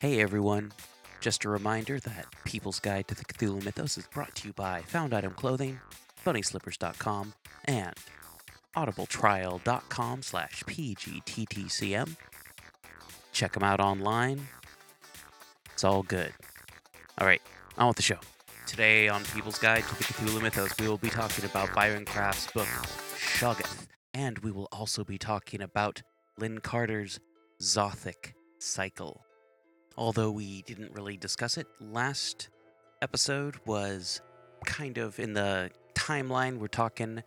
Hey everyone! Just a reminder that People's Guide to the Cthulhu Mythos is brought to you by Found Item Clothing, FunnySlippers.com, and AudibleTrial.com slash PGTTCM. Check them out online. It's all good. All right, on with the show. Today on People's Guide to the Cthulhu Mythos, we will be talking about Byron Craft's book, Shoggoth, and we will also be talking about Lin Carter's Xothic Cycle. Although we didn't really discuss it, last episode was kind of in the timeline. We're talking,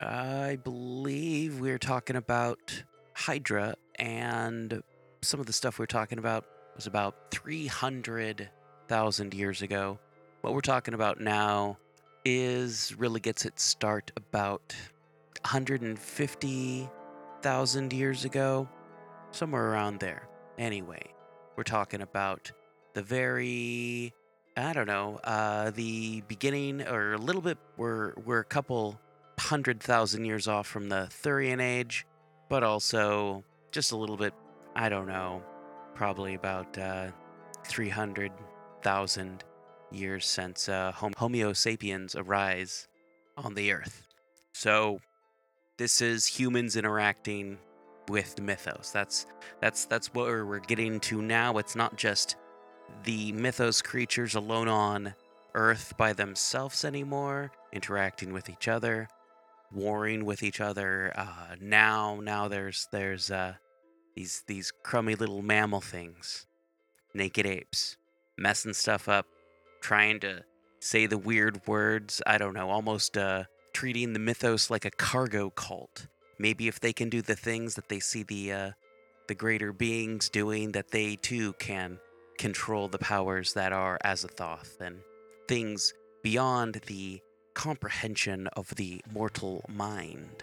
I believe we're talking about Hydra, and some of the stuff we're talking about was about 300,000 years ago. What we're talking about now is really gets its start about 150,000 years ago, somewhere around there. Anyway, we're talking about the very, I don't know, uh, the beginning or a little bit. We're we're a couple hundred thousand years off from the Thurian age, but also just a little bit. I don't know, probably about uh, three hundred thousand years since uh, Homo sapiens arise on the Earth. So this is humans interacting with mythos. That's that's that's what we're getting to now. It's not just the mythos creatures alone on Earth by themselves anymore, interacting with each other, warring with each other. Uh, now, now there's there's uh, these these crummy little mammal things, naked apes, messing stuff up, trying to say the weird words. I don't know, almost uh, treating the mythos like a cargo cult maybe if they can do the things that they see the uh, the greater beings doing, that they too can control the powers that are as a Azathoth and things beyond the comprehension of the mortal mind.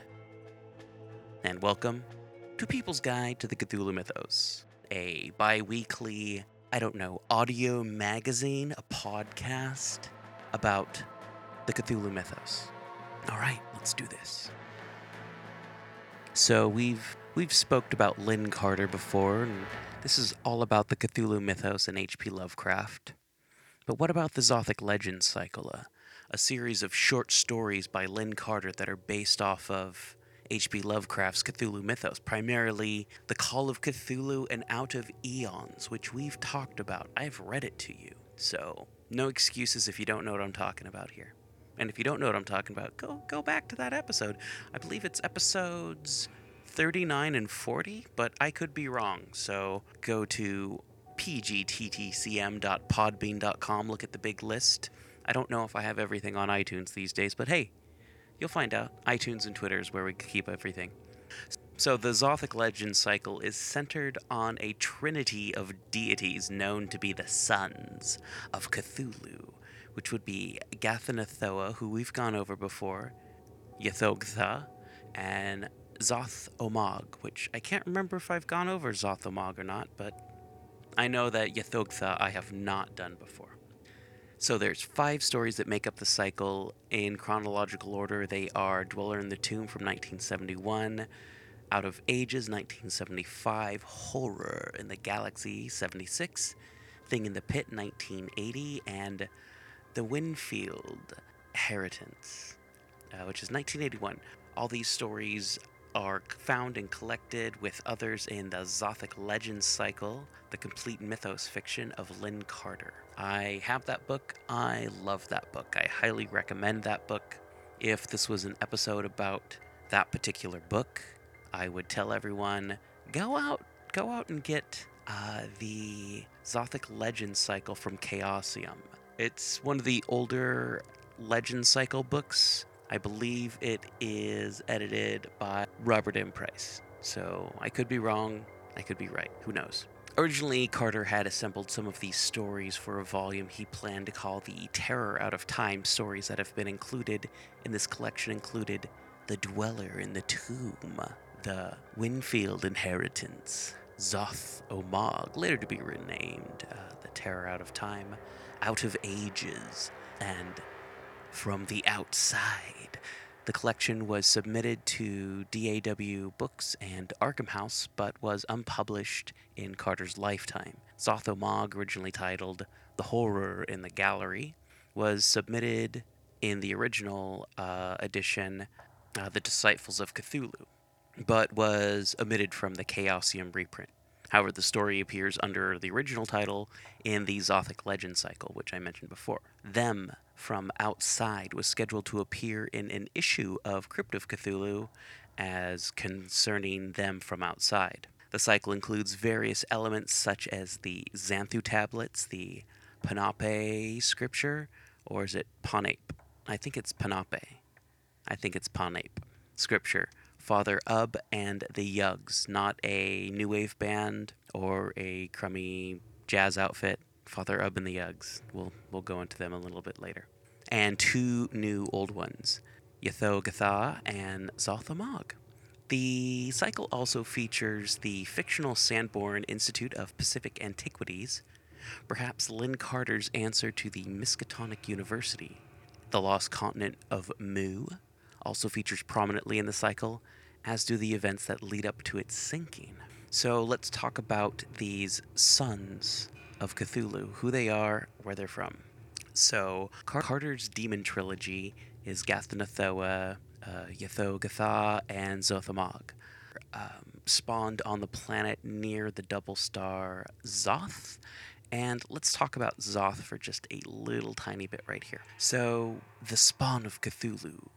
And welcome to People's Guide to the Cthulhu Mythos, a bi weekly, I don't know, audio magazine, a podcast about the Cthulhu Mythos. All right, let's do this. So we've we've spoke about Lin Carter before, and this is all about the Cthulhu mythos and H.P. Lovecraft. But what about the Xothic Legends cycle, a, a series of short stories by Lin Carter that are based off of H.P. Lovecraft's Cthulhu mythos, primarily The Call of Cthulhu and Out of Eons, which we've talked about. I've read it to you, so no excuses if you don't know what I'm talking about here. And if you don't know what I'm talking about, go go back to that episode. I believe it's episodes 39 and 40, but I could be wrong. So go to pgttcm.podbean.com, look at the big list. I don't know if I have everything on iTunes these days, but hey, you'll find out. iTunes and Twitter is where we keep everything. So, the Xothic legend cycle is centered on a trinity of deities known to be the sons of Cthulhu which would be Ghatanothoa, who we've gone over before, Ythogtha, and Zoth Omog, which I can't remember if I've gone over Zoth-Ommog or not, but I know that Ythogtha I have not done before. So there's five stories that make up the cycle in chronological order. They are Dweller in the Tomb from 1971, Out of Ages 1975, Horror in the Gallery 76, Thing in the Pit 1980, and the Winfield Inheritance, uh, which is 1981. All these stories are found and collected with others in the Xothic Legends cycle, the complete mythos fiction of Lin Carter. I have that book. I love that book. I highly recommend that book. If this was an episode about that particular book, I would tell everyone go out, go out and get uh, the Xothic Legends cycle from Chaosium. It's one of the older Legend Cycle books. I believe it is edited by Robert M. Price. So I could be wrong. I could be right. Who knows? Originally, Carter had assembled some of these stories for a volume he planned to call the Terror Out of Time stories that have been included in this collection included The Dweller in the Tomb, The Winfield Inheritance, Zoth Omog, later to be renamed uh, The Terror Out of Time, out of ages and from the outside, The collection was submitted to DAW Books and Arkham House, but was unpublished in Carter's lifetime. Zoth-Ommog, originally titled The Horror in the Gallery, was submitted in the original uh, edition, uh, The Disciples of Cthulhu, but was omitted from the Chaosium reprint. However, the story appears under the original title in the Xothic Legend cycle, which I mentioned before. Them from Outside was scheduled to appear in an issue of Crypt of Cthulhu as concerning them from outside. The cycle includes various elements such as the Zanthu tablets, the Panape scripture, or is it Panape? I think it's Panape. I think it's Panape scripture, Father Ub and the Yugs, not a new wave band or a crummy jazz outfit. Father Ub and the Yugs. We'll we'll go into them a little bit later. And two new old ones, Ytho and Zoth-Ommog. The cycle also features the fictional Sanborn Institute of Pacific Antiquities, perhaps Lin Carter's answer to the Miskatonic University. The Lost Continent of Mu also features prominently in the cycle, as do the events that lead up to its sinking. So let's talk about these sons of Cthulhu, who they are, where they're from. So Car- Carter's Demon Trilogy is Ghatanothoa, uh, and Zoth-Ommog. Um, spawned on the planet near the double star Xoth. And let's talk about Xoth for just a little tiny bit right here. So, the spawn of Cthulhu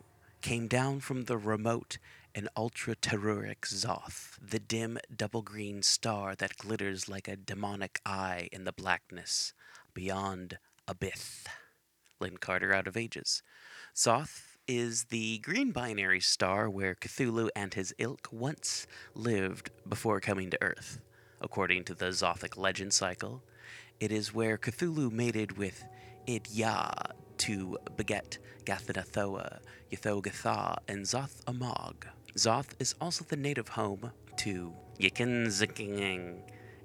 came down from the remote and ultra telluric Xoth, the dim double green star that glitters like a demonic eye in the blackness beyond Abbith. Lin Carter out of Ages. Xoth is the green binary star where Cthulhu and his ilk once lived before coming to Earth. According to the Xothic legend cycle, it is where Cthulhu mated with Idya to beget Ghatanothoa, Ythogtha, and Zoth-Ommog. Xoth is also the native home to Yikin Ziking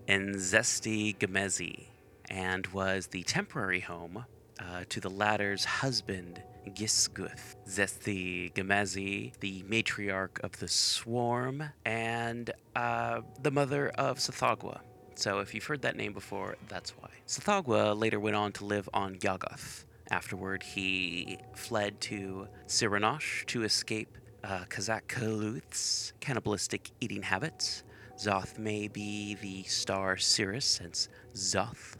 and Zesti Gamezi, and was the temporary home uh, to the latter's husband, Gisguth, Zesti Gamezi, the matriarch of the swarm, and uh, the mother of Tsathoggua. So if you've heard that name before, that's why. Tsathoggua later went on to live on Yuggoth. Afterward, he fled to Cykranosh to escape uh, Cxaxukluth's cannibalistic eating habits. Xoth may be the star Sirius, since Xoth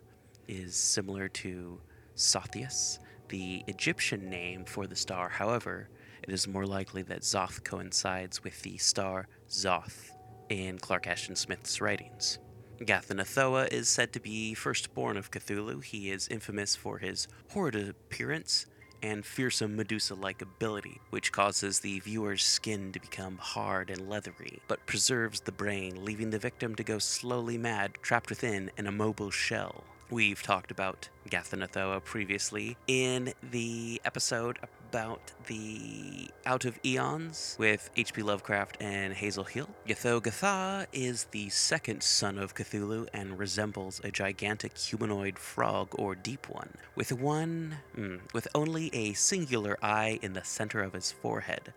is similar to Sothis, the Egyptian name for the star. However, it is more likely that Xoth coincides with the star Xoth in Clark Ashton Smith's writings. Ghatanothoa is said to be firstborn of Cthulhu. He is infamous for his horrid appearance and fearsome Medusa like ability, which causes the viewer's skin to become hard and leathery, but preserves the brain, leaving the victim to go slowly mad, trapped within an immobile shell. We've talked about Ghatanothoa previously in the episode about the Out of Eons with H.P. Lovecraft and Hazel Heald. Ythogtha is the second son of Cthulhu and resembles a gigantic humanoid frog or deep one, with one mm, with only a singular eye in the center of his forehead,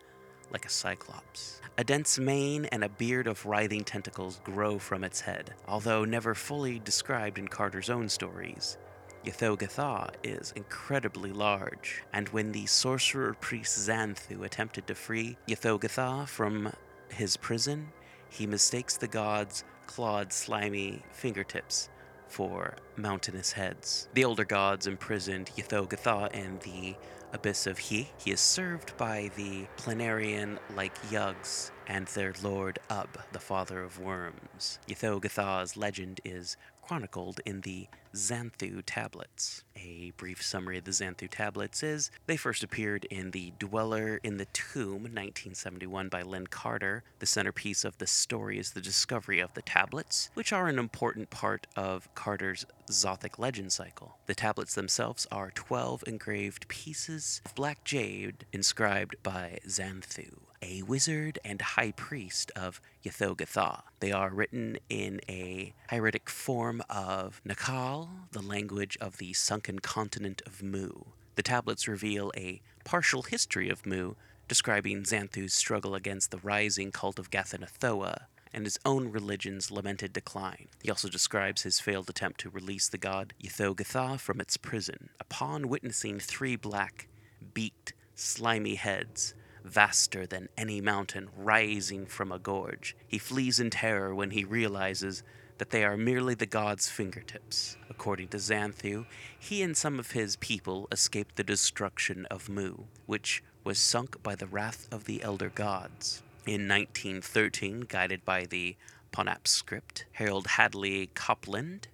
like a cyclops. A dense mane and a beard of writhing tentacles grow from its head, although never fully described in Carter's own stories. Ythogtha is incredibly large, and when the sorcerer priest Zanthu attempted to free Ythogtha from his prison, he mistakes the god's clawed, slimy fingertips for mountainous heads. The older gods imprisoned Ythogtha in the abyss of He. He is served by the Planarian like Yugs and their lord Ub, the father of worms. Ythogtha's legend is chronicled in the Zanthu tablets. A brief summary of the Zanthu tablets is they first appeared in The Dweller in the Tomb, 1971, by Lin Carter. The centerpiece of the story is the discovery of the tablets, which are an important part of Carter's Xothic legend cycle. The tablets themselves are 12 engraved pieces of black jade inscribed by Zanthu a wizard and high priest of Ythogtha. They are written in a hieratic form of Naacal, the language of the sunken continent of Mu. The tablets reveal a partial history of Mu describing Zanthu's struggle against the rising cult of Ghatanothoa and his own religion's lamented decline. He also describes his failed attempt to release the god Ythogtha from its prison. Upon witnessing three black, beaked, slimy heads, vaster than any mountain, rising from a gorge, he flees in terror when he realizes that they are merely the god's fingertips. According to Zanthu, he and some of his people escaped the destruction of Mu, which was sunk by the wrath of the elder gods. In 1913, guided by the Ponape script, Harold Hadley Copeland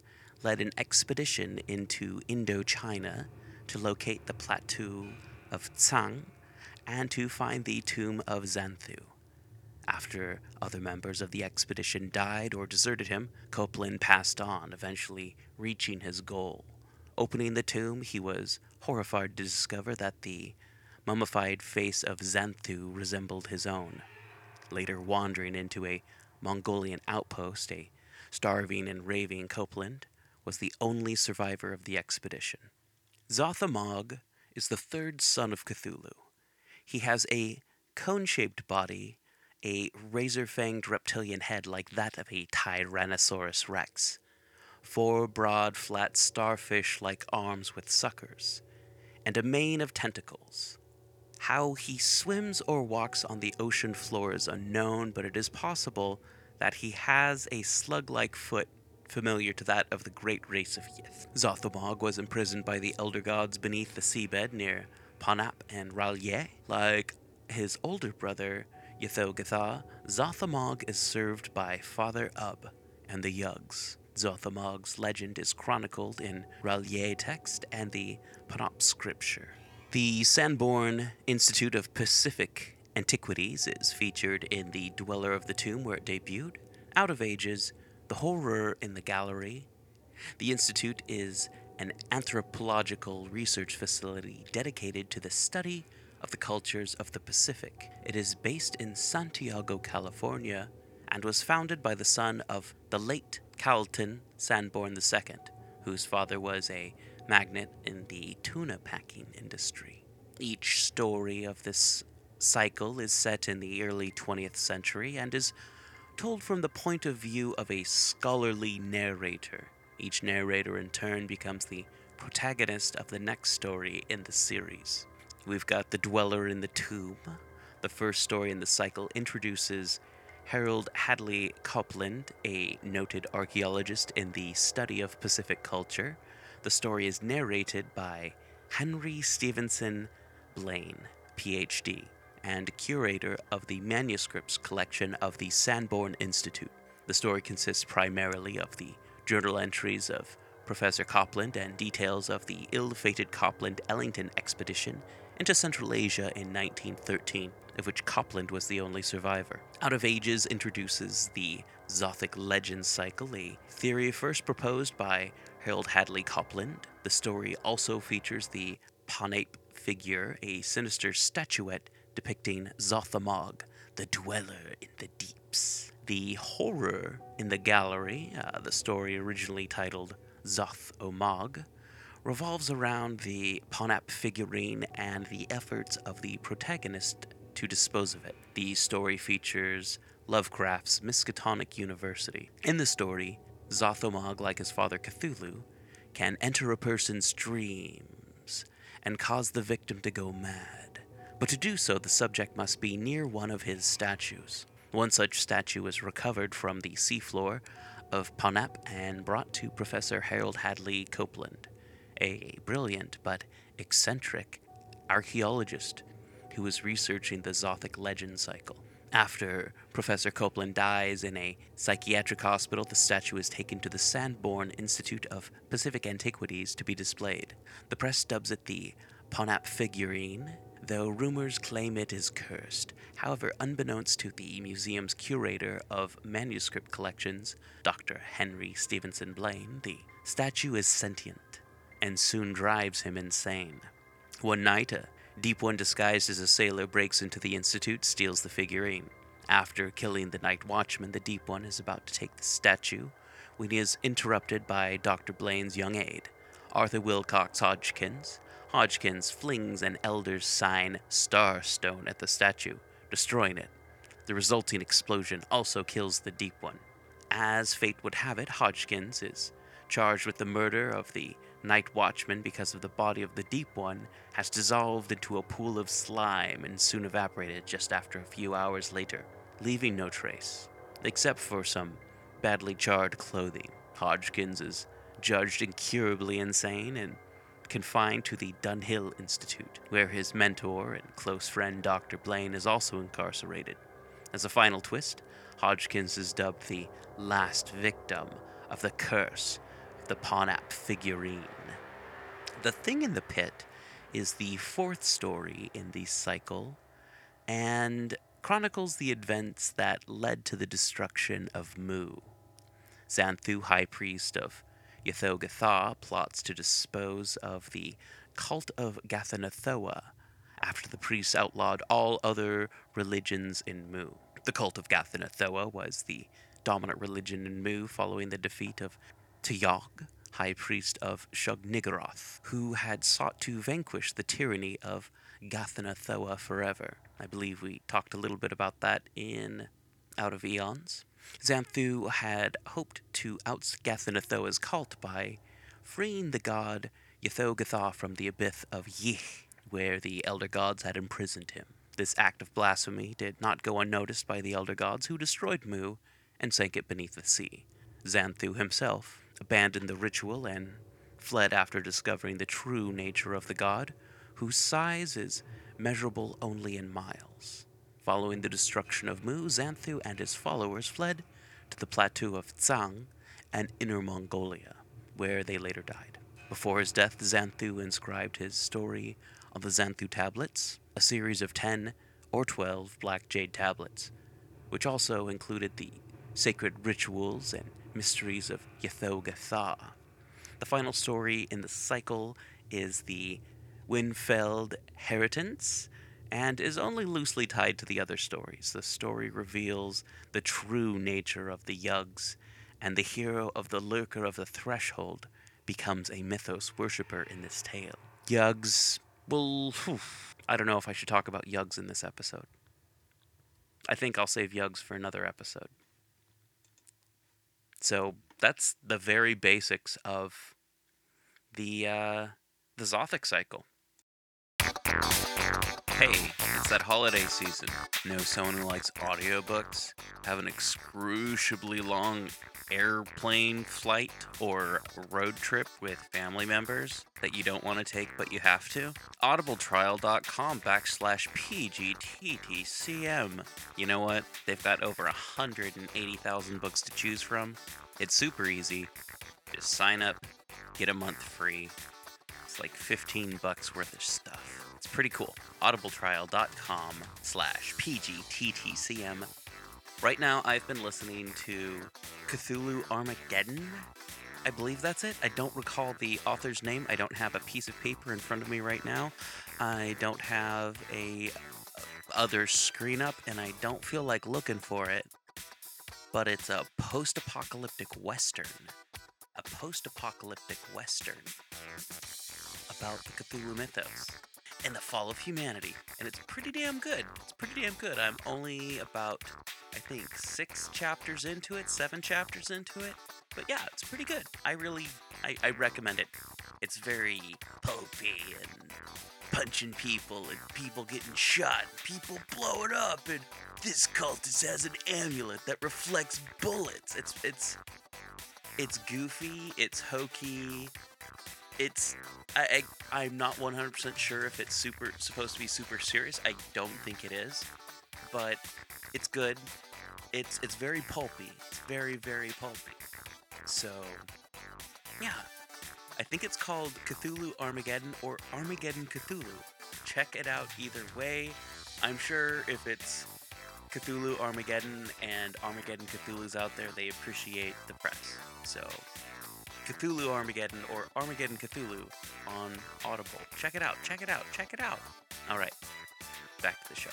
led an expedition into Indochina to locate the plateau of Tsang and to find the tomb of Zanthu. After other members of the expedition died or deserted him, Copeland passed on, eventually reaching his goal. Opening the tomb, he was horrified to discover that the mummified face of Zanthu resembled his own. Later wandering into a Mongolian outpost, a starving and raving Copeland was the only survivor of the expedition. Zoth-Ommog is the third son of Cthulhu. He has a cone shaped body, a razor fanged reptilian head like that of a Tyrannosaurus rex, four broad, flat starfish like arms with suckers, and a mane of tentacles. How he swims or walks on the ocean floor is unknown, but it is possible that he has a slug like foot familiar to that of the great race of Yith. Zoth-Ommog was imprisoned by the elder gods beneath the seabed near Ponape and R'lyeh. Like his older brother, Ythogtha, Zoth-Ommog is served by Father Ub and the Yugs. Zoth-Ommog's legend is chronicled in R'lyeh text and the Ponape scripture. The Sanborn Institute of Pacific Antiquities is featured in The Dweller of the Tomb, where it debuted, Out of Ages, The Horror in the Gallery. The Institute is an anthropological research facility dedicated to the study of the cultures of the Pacific. It is based in Santiago, California, and was founded by the son of the late Carlton Sanborn II, whose father was a magnate in the tuna packing industry. Each story of this cycle is set in the early 20th century and is told from the point of view of a scholarly narrator. Each narrator, in turn, becomes the protagonist of the next story in the series. We've got The Dweller in the Tomb. The first story in the cycle introduces Harold Hadley Copeland, a noted archaeologist in the study of Pacific culture, the story is narrated by Henry Stevenson Blaine, PhD, and curator of the manuscripts collection of the Sanborn Institute. The story consists primarily of the journal entries of Professor Copeland and details of the ill fated Copeland Ellington expedition into Central Asia in 1913, of which Copeland was the only survivor. Out of Ages introduces the Xothic legend cycle, a theory first proposed by Harold Hadley Copeland. The story also features the Panape figure, a sinister statuette depicting Zoth-Ommog, the dweller in the deeps. The horror in the gallery, uh, the story originally titled Zoth-Ommog, revolves around the Ponape figurine and the efforts of the protagonist to dispose of it. The story features Lovecraft's Miskatonic University. In the story, Zoth Zoth-Ommog, like his father Cthulhu, can enter a person's dreams and cause the victim to go mad. But to do so, the subject must be near one of his statues. One such statue was recovered from the seafloor of Ponape and brought to Professor Harold Hadley Copeland, a brilliant but eccentric archaeologist who was researching the Xothic legend cycle. After Professor Copeland dies in a psychiatric hospital, the statue is taken to the Sanborn Institute of Pacific Antiquities to be displayed. The press dubs it the Ponape figurine, though rumors claim it is cursed. However, unbeknownst to the museum's curator of manuscript collections, Dr. Henry Stevenson Blaine, the statue is sentient and soon drives him insane. One night, a Deep One, disguised as a sailor, breaks into the Institute, steals the figurine. After killing the night watchman, the Deep One is about to take the statue when he is interrupted by Dr. Blaine's young aide, Arthur Wilcox Hodgkins. Hodgkins flings an Elder's Sign star stone at the statue, destroying it. The resulting explosion also kills the Deep One. As fate would have it, Hodgkins is charged with the murder of the Night Watchman because of the body of the Deep One has dissolved into a pool of slime and soon evaporated just after a few hours later, leaving no trace, except for some badly charred clothing. Hodgkins is judged incurably insane and confined to the Dunhill Institute, where his mentor and close friend Dr. Blaine is also incarcerated. As a final twist, Hodgkins is dubbed the last victim of the curse of the Ponape figurine. The Thing in the Pit is the fourth story in the cycle and chronicles the events that led to the destruction of Mu. Zanthu, high priest of Ythogtha, plots to dispose of the cult of Ghatanothoa after the priests outlawed all other religions in Mu. The cult of Ghatanothoa was the dominant religion in Mu following the defeat of Tyog, high priest of Shub-Niggurath, who had sought to vanquish the tyranny of Ghatanothoa forever. I believe we talked a little bit about that in Out of Eons. Zanthu had hoped to oust Ghatanothoa's cult by freeing the god Ythogtha from the abyss of Yhe, where the elder gods had imprisoned him. This act of blasphemy did not go unnoticed by the elder gods, who destroyed Mu and sank it beneath the sea. Zanthu himself abandoned the ritual and fled after discovering the true nature of the god, whose size is measurable only in miles. Following the destruction of Mu, Zanthu and his followers fled to the plateau of Tsang and Inner Mongolia, where they later died. Before his death, Zanthu inscribed his story on the Zanthu tablets, a series of 10 or 12 black jade tablets, which also included the sacred rituals and mysteries of Ythogtha. The final story in the cycle is the Winfield Inheritance and is only loosely tied to the other stories. The story reveals the true nature of the Yugs, and the hero of the Lurker of the Threshold becomes a mythos worshipper in this tale. Yugs, well, whew, I don't know if I should talk about Yugs in this episode. I think I'll save Yugs for another episode. So that's the very basics of the uh, the Xothic cycle. Hey, it's that holiday season. Know someone who likes audiobooks? Have an excruciably long airplane flight or road trip with family members that you don't want to take but you have to? Audibletrial.com backslash PGTTCM. You know what? They've got over 180,000 books to choose from. It's super easy. Just sign up, get a month free. It's like 15 bucks worth of stuff. It's pretty cool. Audibletrial.com slash PGTTCM. Right now, I've been listening to Cthulhu Armageddon. I believe that's it. I don't recall the author's name. I don't have a piece of paper in front of me right now. I don't have a uh, other screen up, and I don't feel like looking for it. But it's a post-apocalyptic western. A post-apocalyptic western about the Cthulhu mythos and the fall of humanity. And it's pretty damn good. It's pretty damn good. I'm only about, I think, six chapters into it, seven chapters into it. But yeah, it's pretty good. I really, I, I recommend it. It's very pulpy and punching people and people getting shot, and people blowing up, and this cultist has an amulet that reflects bullets. It's it's it's goofy, it's hokey, it's I, I I'm not 100% sure if it's super supposed to be super serious. I don't think it is, but it's good. It's it's very pulpy. It's very very pulpy. So yeah, I think it's called Cthulhu Armageddon or Armageddon Cthulhu. Check it out either way. I'm sure if it's Cthulhu Armageddon and Armageddon Cthulhu's out there, they appreciate the press. So Cthulhu Armageddon or Armageddon Cthulhu on Audible. Check it out, check it out, check it out. All right, back to the show.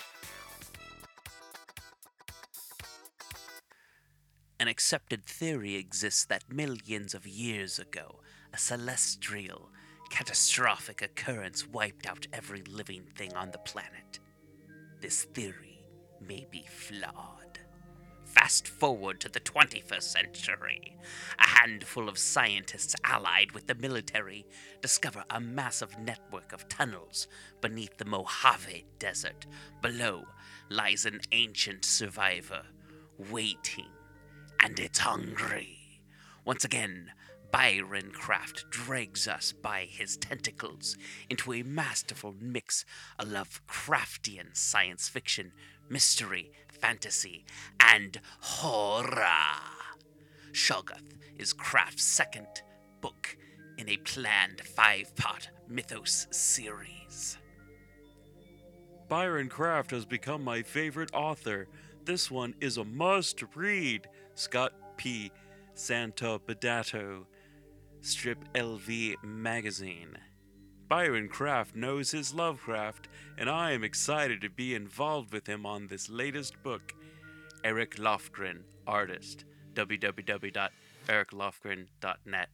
An accepted theory exists that millions of years ago, a celestial catastrophic occurrence wiped out every living thing on the planet. This theory may be flawed. Fast forward to the 21st century. A handful of scientists allied with the military discover a massive network of tunnels beneath the Mojave Desert. Below lies an ancient survivor, waiting, and it's hungry. Once again, Byron Craft drags us by his tentacles into a masterful mix of Lovecraftian science fiction, mystery, fantasy, and horror. Shoggoth is Craft's second book in a planned five part mythos series. Byron Craft has become my favorite author. This one is a must read. Scott P. Santopodato, Strip LV Magazine. Byron Craft knows his Lovecraft, and I am excited to be involved with him on this latest book. Eric Lofgren, artist. www.ericlofgren.net.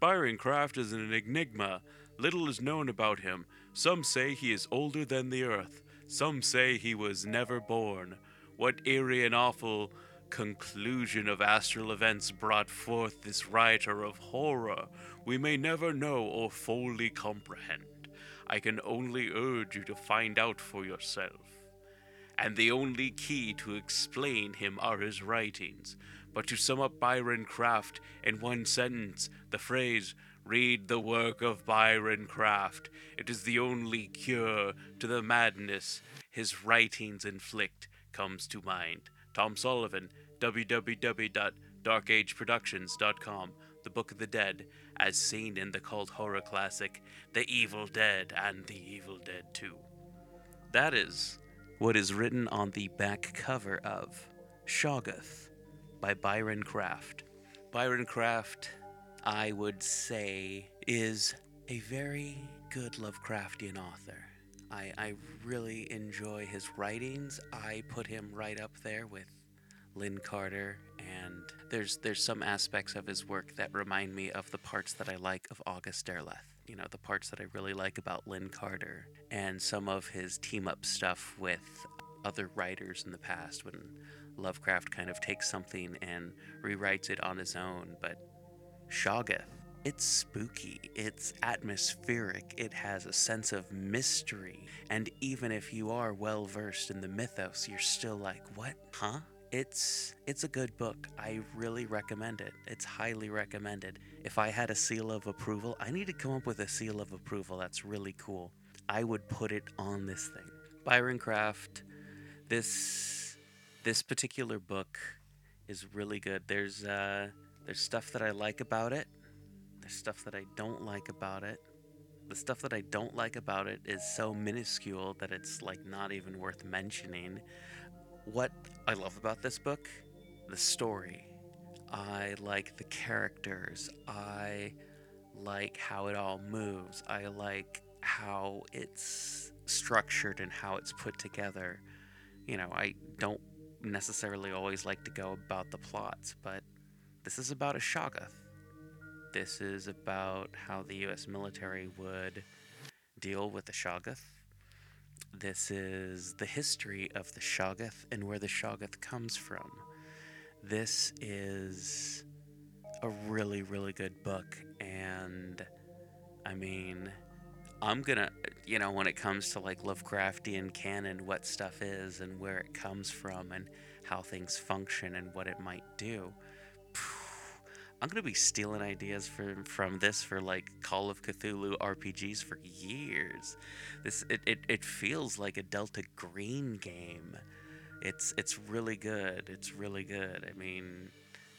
Byron Craft is an enigma. Little is known about him. Some say he is older than the earth. Some say he was never born. What eerie and awful conclusion of astral events brought forth this writer of horror we may never know or fully comprehend. I can only urge you to find out for yourself. And the only key to explain him are his writings. But to sum up Byron Craft in one sentence, the phrase, read the work of Byron Craft, it is the only cure to the madness his writings inflict, comes to mind. Tom Sullivan, www.darkageproductions.com, The Book of the Dead, as seen in the cult horror classic The Evil Dead and The Evil Dead 2. That is what is written on the back cover of Shoggoth by Byron Craft. Byron Craft, I would say, is a very good Lovecraftian author. I, I really enjoy his writings. I put him right up there with Lin Carter, and there's there's some aspects of his work that remind me of the parts that I like of August Derleth. You know, the parts that I really like about Lin Carter, and some of his team up stuff with other writers in the past when Lovecraft kind of takes something and rewrites it on his own. But Shoggoth, it's spooky, it's atmospheric, it has a sense of mystery. And even if you are well versed in the mythos, you're still like, what? Huh? It's it's a good book. I really recommend it. It's highly recommended. If I had a seal of approval, I need to come up with a seal of approval that's really cool. I would put it on this thing. Byron Craft, this this particular book is really good. There's uh there's stuff that I like about it. There's stuff that I don't like about it. The stuff that I don't like about it is so minuscule that it's like not even worth mentioning what I love about this book the story. I like the characters. I like how it all moves. I like how it's structured and how it's put together. You know, I don't necessarily always like to go about the plots, but this is about a Shoggoth. This is about how the US military would deal with the Shoggoth this is the history of the Shoggoth and where the Shoggoth comes from. This is a really, really good book. And I mean, I'm gonna, you know, when it comes to like Lovecraftian canon, what stuff is and where it comes from and how things function and what it might do. I'm gonna be stealing ideas from from this for like Call of Cthulhu RPGs for years. This it, it, it feels like a Delta Green game. It's it's really good. It's really good. I mean,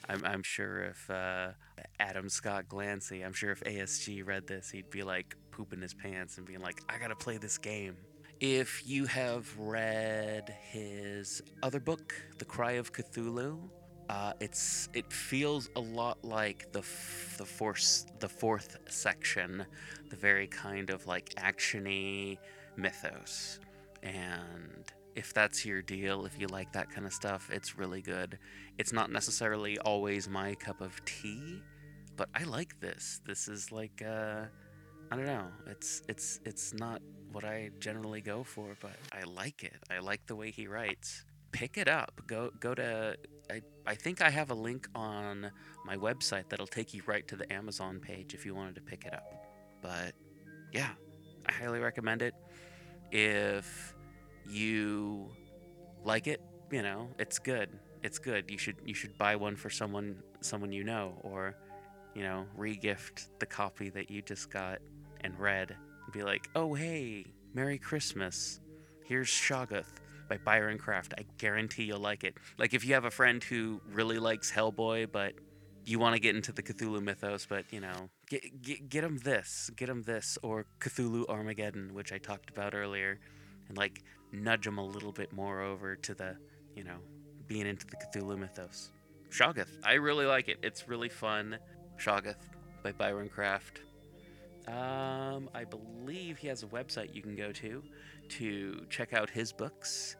I'm I'm sure if uh, Adam Scott Glancy, I'm sure if ASG read this, he'd be like pooping his pants and being like, I gotta play this game. If you have read his other book, The Cry of Cthulhu, uh, it's it feels a lot like the f- the fourth the fourth section, the very kind of like actiony mythos, and if that's your deal, if you like that kind of stuff, it's really good. It's not necessarily always my cup of tea, but I like this. This is like uh I don't know. It's it's it's not what I generally go for, but I like it. I like the way he writes. Pick it up. Go go to I, I think I have a link on my website that'll take you right to the Amazon page if you wanted to pick it up. But yeah, I highly recommend it. If you like it, you know, it's good. It's good. You should you should buy one for someone someone you know or you know, regift the copy that you just got and read and be like, "Oh, hey, Merry Christmas. Here's Shoggoth by Byron Craft. I guarantee you'll like it." Like if you have a friend who really likes Hellboy but you want to get into the Cthulhu mythos, but you know, get get get them this, get them this, or Cthulhu Armageddon, which I talked about earlier, and like nudge them a little bit more over to the, you know, being into the Cthulhu mythos. Shoggoth, I really like it. It's really fun. Shoggoth by Byron Craft. Um, I believe he has a website you can go to to check out his books.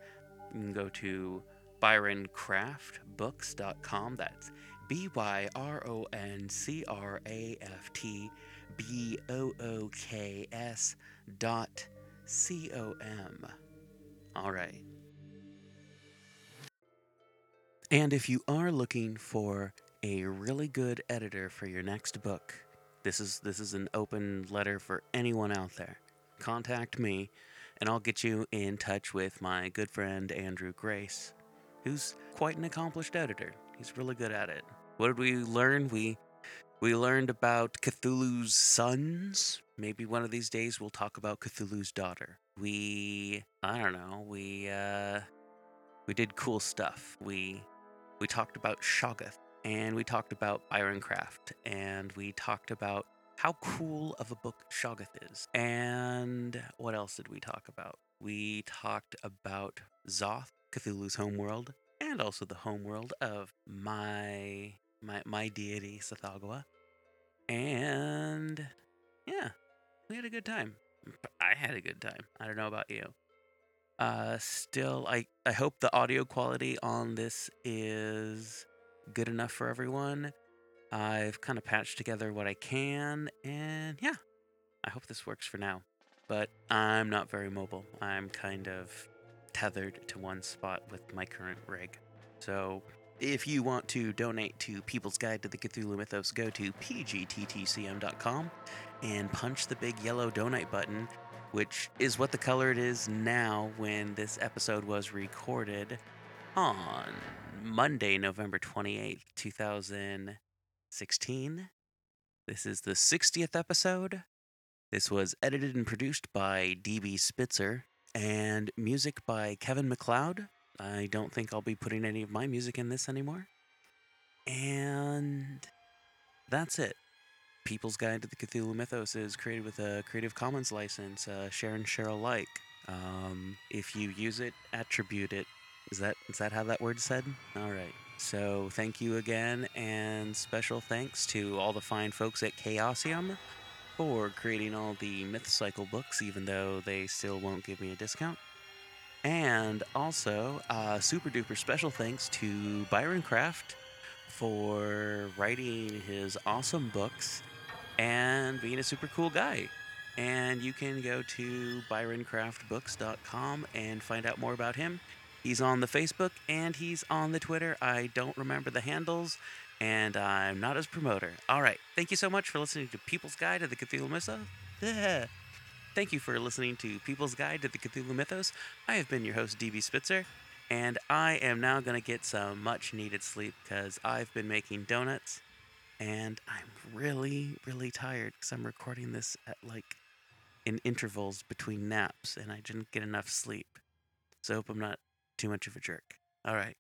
You can go to byroncraftbooks.com. That's B Y R O N C R A F T B O O K S dot C O M. All right. And if you are looking for a really good editor for your next book, this is this is an open letter for anyone out there. Contact me and I'll get you in touch with my good friend Andrew Grace, who's quite an accomplished editor. He's really good at it. What did we learn? We we learned about Cthulhu's sons. Maybe one of these days we'll talk about Cthulhu's daughter. We I don't know, we uh we did cool stuff. We we talked about Shoggoth and we talked about Byron Craft and we talked about how cool of a book Shoggoth is. And what else did we talk about? We talked about Xoth, Cthulhu's homeworld, and also the homeworld of my my my deity Tsathoggua. And yeah, we had a good time. I had a good time. I don't know about you. Uh still I I hope the audio quality on this is good enough for everyone. I've kind of patched together what I can, and yeah, I hope this works for now. But I'm not very mobile. I'm kind of tethered to one spot with my current rig. So if you want to donate to People's Guide to the Cthulhu Mythos, go to pgttcm.com and punch the big yellow donate button, which is what the color it is now when this episode was recorded on Monday, November 28th, 2016. This is the 60th episode. This was edited and produced by DB Spitzer and music by Kevin MacLeod. I don't think I'll be putting any of my music in this anymore. And that's it. People's Guide to the Cthulhu Mythos is created with a Creative Commons license, uh, share and share alike. Um, if you use it, attribute it. Is that is that how that word's said? All right. So thank you again, and special thanks to all the fine folks at Chaosium for creating all the Myth Cycle books, even though they still won't give me a discount. And also, uh, super duper special thanks to Byron Craft for writing his awesome books and being a super cool guy. And you can go to byroncraftbooks.com and find out more about him. He's on the Facebook and he's on the Twitter. I don't remember the handles, and I'm not his promoter. All right. Thank you so much for listening to People's Guide to the Cthulhu Mythos. Thank you for listening to People's Guide to the Cthulhu Mythos. I have been your host, DB Spitzer, and I am now going to get some much needed sleep because I've been making donuts and I'm really, really tired because I'm recording this at like in intervals between naps and I didn't get enough sleep. So I hope I'm not too much of a jerk. All right.